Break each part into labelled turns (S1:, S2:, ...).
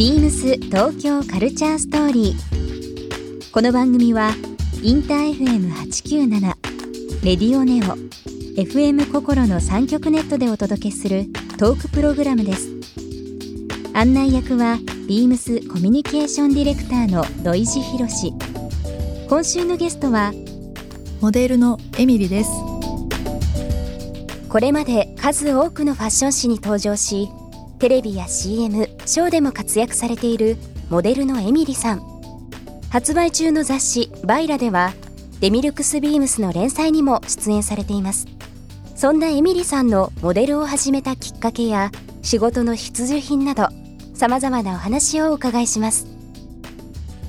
S1: ビームス東京カルチャーストーリー。この番組はインター FM897 レディオネオ FM 心の三極ネットでお届けするトークプログラムです。案内役はビームスコミュニケーションディレクターの土井博志。今週のゲストは
S2: モデルのエミリです
S1: これまで数多くのファッション誌に登場しテレビや CM ショーでも活躍されているモデルのエミリさん。発売中の雑誌「バイラ」ではデミルクスビームスの連載にも出演されています。そんなエミリさんのモデルを始めたきっかけや仕事の必需品などさまざまなお話をお伺いします。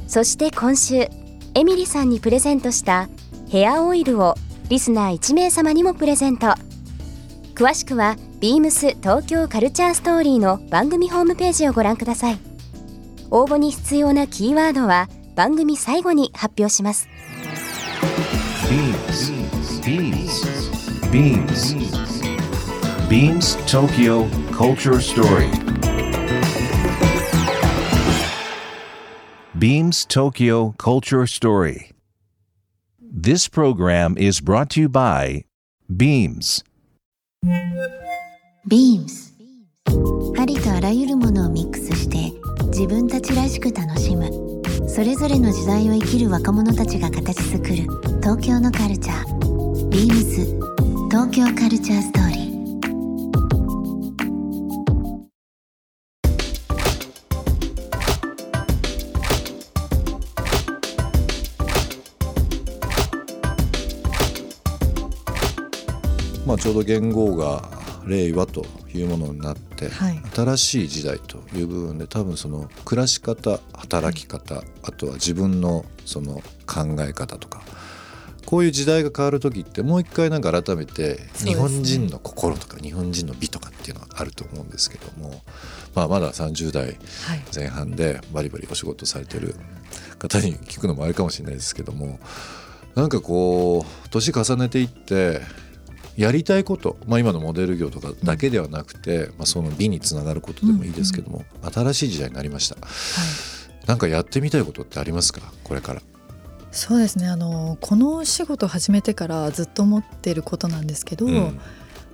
S1: そして今週エミリさんにプレゼントしたヘアオイルをリスナー1名様にもプレゼント。詳しくはビームス東京カルチャーストーリーの番組ホームページをご覧ください応募に必要なキーワードは番組最後に発表します
S3: BeamsBeamsBeamsTokyo Culture Story Beams Tokyo Culture Story This program is brought to you by Beams
S4: ビームスありとあらゆるものをミックスして自分たちらしく楽しむ。それぞれの時代を生きる若者たちが形作る東京のカルチャー。ビームス東京カルチャーストーリー。
S5: まあ、ちょうど元号が令和というものになって、
S2: はい。
S5: 新しい時代という部分で多分その暮らし方働き方、あとは自分のその考え方とかこういう時代が変わる時ってもう一回なんか改めて日本人の心とか日本人の美とかっていうのがあると思うんですけども、まあ、まだ30代
S2: はい。
S5: 前半でバリバリお仕事されてる方に聞くのもあれかもしれないですけどもなんかこう年重ねていってやりたいこと、まあ、今のモデル業とかだけではなくて、まあ、その美につながることでもいいですけども、新しい時代になりました。なんかやってみたいことってありますか？これから。
S2: そうですね。あのこのお仕事を始めてからずっと思ってることなんですけど、
S5: うん。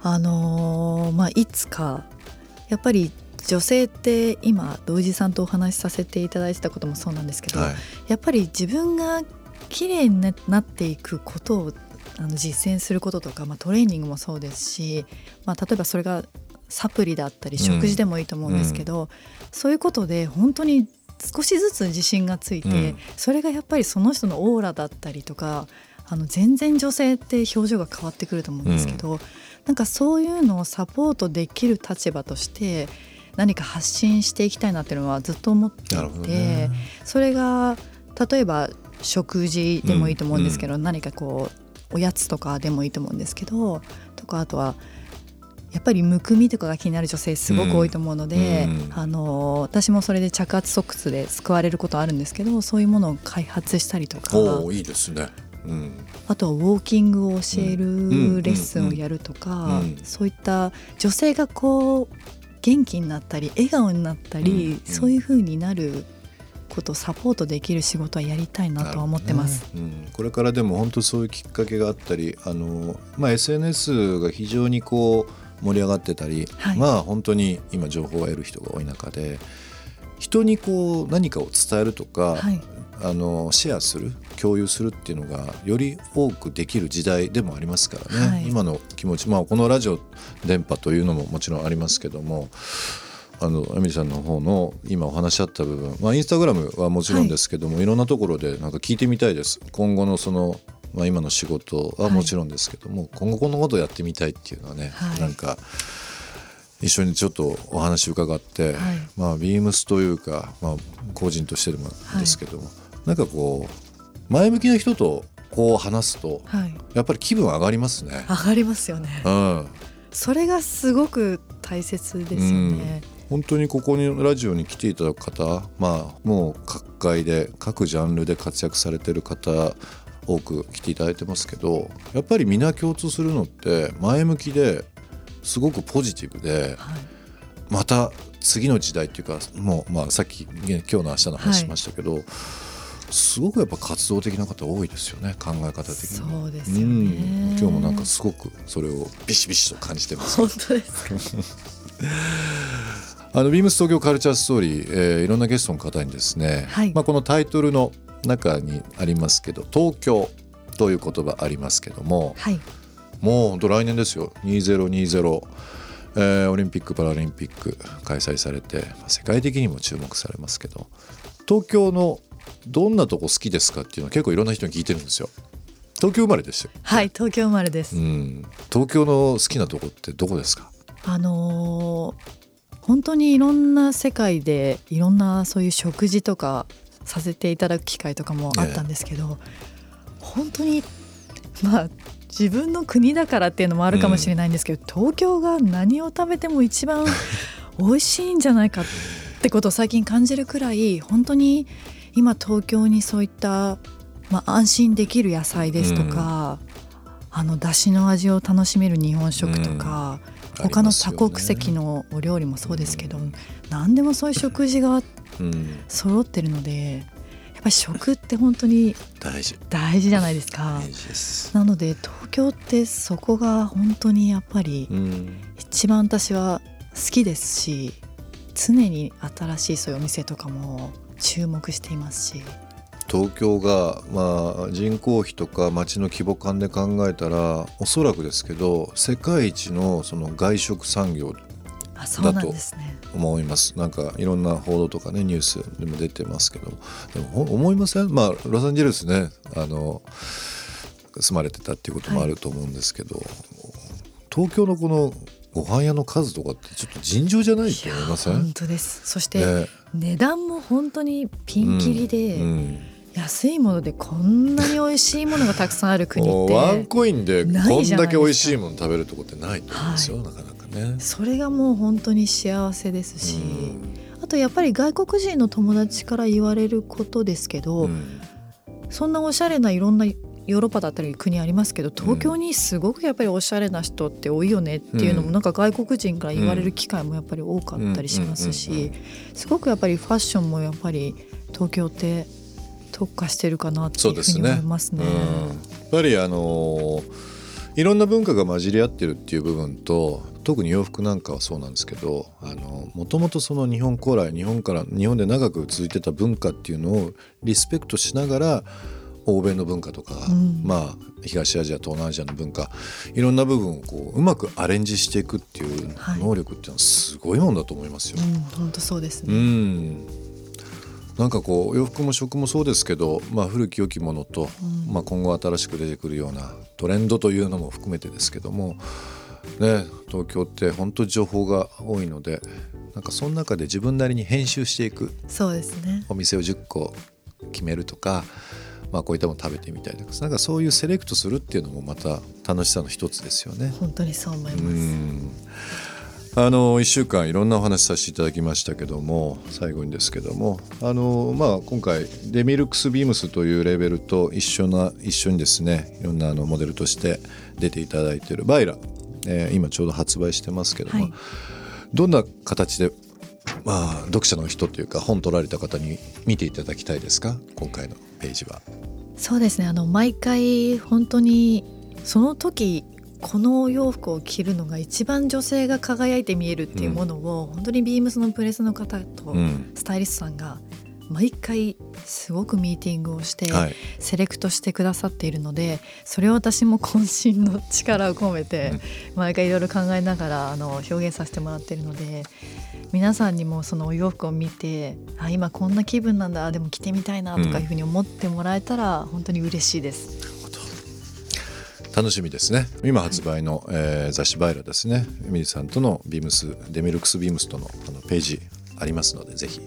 S2: あのまあいつかやっぱり女性って今土井さんとお話しさせていただいてたこともそうなんですけど、
S5: はい。
S2: やっぱり自分が綺麗になっていくことをあの実践することとか、まあ、トレーニングもそうですし、まあ、例えばそれがサプリだったり
S5: うん。
S2: 食事でもいいと思うんですけど、そういうことで本当に少しずつ自信がついて、
S5: うん。
S2: それがやっぱりその人のオーラだったりとかあの全然女性って表情が変わってくると思うんですけど、なんかそういうのをサポートできる立場として何か発信していきたいなっていうのはずっと思っていて、
S5: ね。
S2: それが例えば食事でもいいと思うんですけど、何かこうおやつとかでもいいと思うんですけどとかあとはやっぱりむくみとかが気になる女性すごく多いと思うので、
S5: うん
S2: あの私もそれで着圧ソックスで救われることあるんですけどそういうものを開発したりとか
S5: いいですね。うん
S2: あとはウォーキングを教え
S5: うん
S2: るレッスンをやるとか、
S5: うん
S2: そういった女性がこう元気になったり笑顔になったり、
S5: うん
S2: そういう風になることをサポートできる仕事はやりたいなとは思ってます。
S5: うん、これからでも本当そういうきっかけがあったりあの、まあ、SNS が非常にこう盛り上がってたり、
S2: はい。
S5: まあ本当に今情報を得る人が多い中で人にこう何かを伝えるとか、
S2: はい、
S5: あのシェアする共有するっていうのがより多くできる時代でもありますからね、
S2: はい。
S5: 今の気持ち、まあ、このラジオ電波というのももちろんありますけどもあのエミリさんの方の今お話しあった部分、まあ、インスタグラムはもちろんですけども、い、ろんなところでなんか聞いてみたいです。今後のその、まあ、今の仕事はもちろんですけども、今後このことをやってみたいっていうのはね、
S2: はい。
S5: なんか一緒にちょっとお話伺って、
S2: はい。
S5: まあ、ビームスというか、まあ、個人としてでもですけども、なんかこう前向きな人とこう話すと
S2: はい、
S5: やっぱり気分上がりますね。
S2: 上がりますよね。
S5: うん、
S2: それがすごく大切ですよね。
S5: 本当にここにラジオに来ていただく方、まあ、もう各界で各ジャンルで活躍されてる方多く来ていただいてますけどやっぱり皆共通するのって前向きですごくポジティブで
S2: はい
S5: また次の時代っていうかもう、まあ、さっき、ね、今日の明日の話しましたけど、すごくやっぱ活動的な方多いですよね考え方的に。
S2: そうですよね、
S5: うん。今日もなんかすごくそれをビシビシと感じてます。
S2: 本当ですか？
S5: あのビームス東京カルチャーストーリー、えーいろんなゲストの方にですね、
S2: はい。
S5: まあ、このタイトルの中にありますけど東京という言葉ありますけども
S2: はい。
S5: もう本当来年ですよ。2020、えーオリンピック・パラリンピック開催されてまあ世界的にも注目されますけど東京のどんなとこ好きですかっていうのは結構いろんな人に聞いてるんですよ。東京生まれですよ、
S2: はい東京生まれです、
S5: うん、東京の好きなとこってどこですか？
S2: あのー本当にいろんな世界でいろんなそういう食事とかさせていただく機会とかもあったんですけど、本当にまあ自分の国だからっていうのもあるかもしれないんですけど、東京が何を食べても一番美味しいんじゃないかってことを最近感じるくらい本当に今東京にそういった、まあ、安心できる野菜ですとか、あの出汁の味を楽しめる日本食とか、他の多国籍のお料理もそうですけど、何でもそういう食事が
S5: うん、
S2: 揃ってるのでやっぱり食って本当に
S5: 大事。
S2: 大事じゃないですか。なので東京ってそこが本当にやっぱり
S5: うん。
S2: 一番私は好きですし常に新しいそういうお店とかも注目していますし
S5: 東京が、まあ、人口比とか街の規模感で考えたらおそらくですけど世界一のその外食産業
S2: あそうなんですね。
S5: 思います。なんかいろんな報道とかねニュースでも出てますけど。でもほ思いません？まあロサンゼルスねあの住まれてたっていうこともあると思うんですけど、東京のこのご飯屋の数とかってちょっと尋常じゃないと思いません？
S2: 本当です。そして、
S5: ね。
S2: 値段も本当にピンキリで、
S5: うん
S2: 安いものでこんなに美味しいものがたくさんある国
S5: もうワン
S2: って
S5: コインでこんだけ美味しいもの食べるとこってないと思うんですよ、なかなかね。
S2: それがもう本当に幸せですし、
S5: うん。
S2: あとやっぱり外国人の友達から言われることですけど、
S5: うん。
S2: そんなおしゃれないろんなヨーロッパだったり国ありますけど東京にすごくやっぱりおしゃれな人って多いよねっていうのも
S5: うん。
S2: なんか外国人から言われる機会もやっぱり多かったりしますしすごくやっぱりファッションもやっぱり東京って特化してるかなっていうふうに思いますね。
S5: うんやっぱりあのーいろんな文化が混じり合ってるっていう部分と特に洋服なんかはそうなんですけどあのもともとその日本古来日本から日本で長く続いてた文化っていうのをリスペクトしながら欧米の文化とか、
S2: うん
S5: まあ東アジア東南アジアの文化いろんな部分をこううまくアレンジしていくっていう
S2: はい
S5: 能力っていうのはすごいもんだと思いますよ。
S2: うん、本当そうです
S5: う
S2: ね。
S5: んなんかこう洋服も食もそうですけど、まあ、古き良きものと、
S2: うん
S5: まあ、今後新しく出てくるようなトレンドというのも含めてですけども、ね、東京って本当情報が多いのでなんかその中で自分なりに編集していく
S2: そうですね。
S5: お店を10個決めるとか、まあ、こういったもの食べてみたりとかなんかそういうセレクトするっていうのもまた楽しさの一つですよね。
S2: 本当にそう思います。
S5: うんあの1週間いろんなお話しさせていただきましたけども最後にですけどもあの、まあ、今回デミルクスビームスというレーベルと一緒な一緒にですねいろんなあのモデルとして出ていただいているバイラ、えー今ちょうど発売してますけども、
S2: はい。
S5: どんな形で、まあ、読者の人というか本取られた方に見ていただきたいですか？今回のページは。
S2: そうですね。あの毎回本当にその時このお洋服を着るのが一番女性が輝いて見えるっていうものを、本当にビームスのプレスの方と
S5: うん。
S2: スタイリストさんが毎回すごくミーティングをして、
S5: はい。
S2: セレクトしてくださっているのでそれを私も渾身の力を込めて
S5: うん。
S2: 毎回いろいろ考えながらあの表現させてもらっているので皆さんにもそのお洋服を見てあ今こんな気分なんだでも着てみたいなとかいうふうに思ってもらえたら本当に嬉しいです。
S5: 楽しみですね。今発売の、えー雑誌バイラですね。エミリーさんとのビームスデミルクスビームスとのあのページありますのでぜひ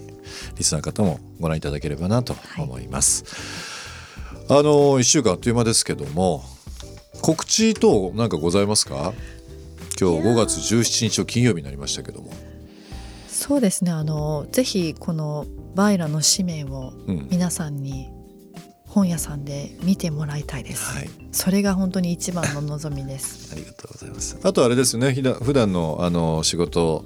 S5: リスナーの方もご覧いただければなと思います、あの1週間あっという間ですけども告知等何かございますか？今日5月17日を金曜日になりましたけども、
S2: そうですね。あのぜひこのバイラの紙面を
S5: うん。
S2: 皆さんに本屋さんで見てもらいたいです。
S5: はい
S2: それが本当に一番の望みです。
S5: ありがとうございます。あとあれですね、普段のあの仕事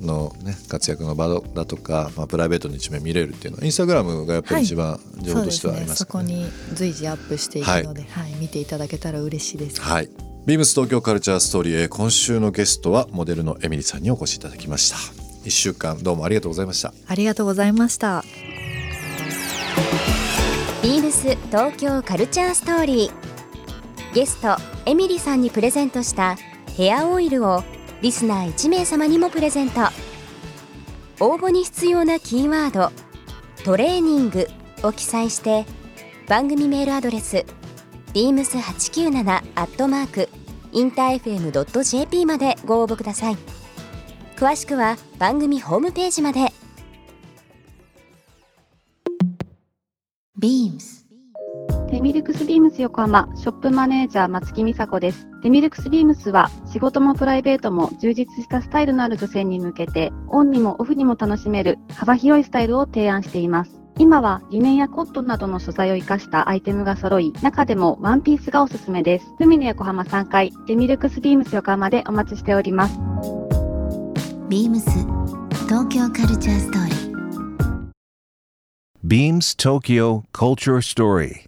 S5: の、ね、活躍の場だとか、まあ、プライベートの一面見れるっていうのはインスタグラムがやっぱり一番情報としてはあります
S2: そこに随時アップしていくので、はい、見ていただけたら嬉しいです。
S5: はいビームス東京カルチャーストーリーへ今週のゲストはモデルのエミリさんにお越しいただきました一週間どうもありがとうございました
S2: ありがとうございました
S1: ス東京カルチャーストーリー。ゲストエミリさんにプレゼントしたヘアオイルをリスナー1名様にもプレゼント。応募に必要なキーワード「トレーニング」を記載して番組メールアドレス beams897 アットマークインター FM.jp までご応募ください。詳しくは番組ホームページまで。
S4: Beams
S6: デミルクスビームス横浜ショップマネージャー松木美佐子です。デミルクスビームスは仕事もプライベートも充実したスタイルのある女性に向けてオンにもオフにも楽しめる幅広いスタイルを提案しています。今はリネンやコットンなどの素材を生かしたアイテムが揃い、中でもワンピースがおすすめです。海の横浜3階、デミルクスビームス横浜でお待ちしております。
S4: ビームス東京カルチャーストーリー
S3: Beams Tokyo Culture Story.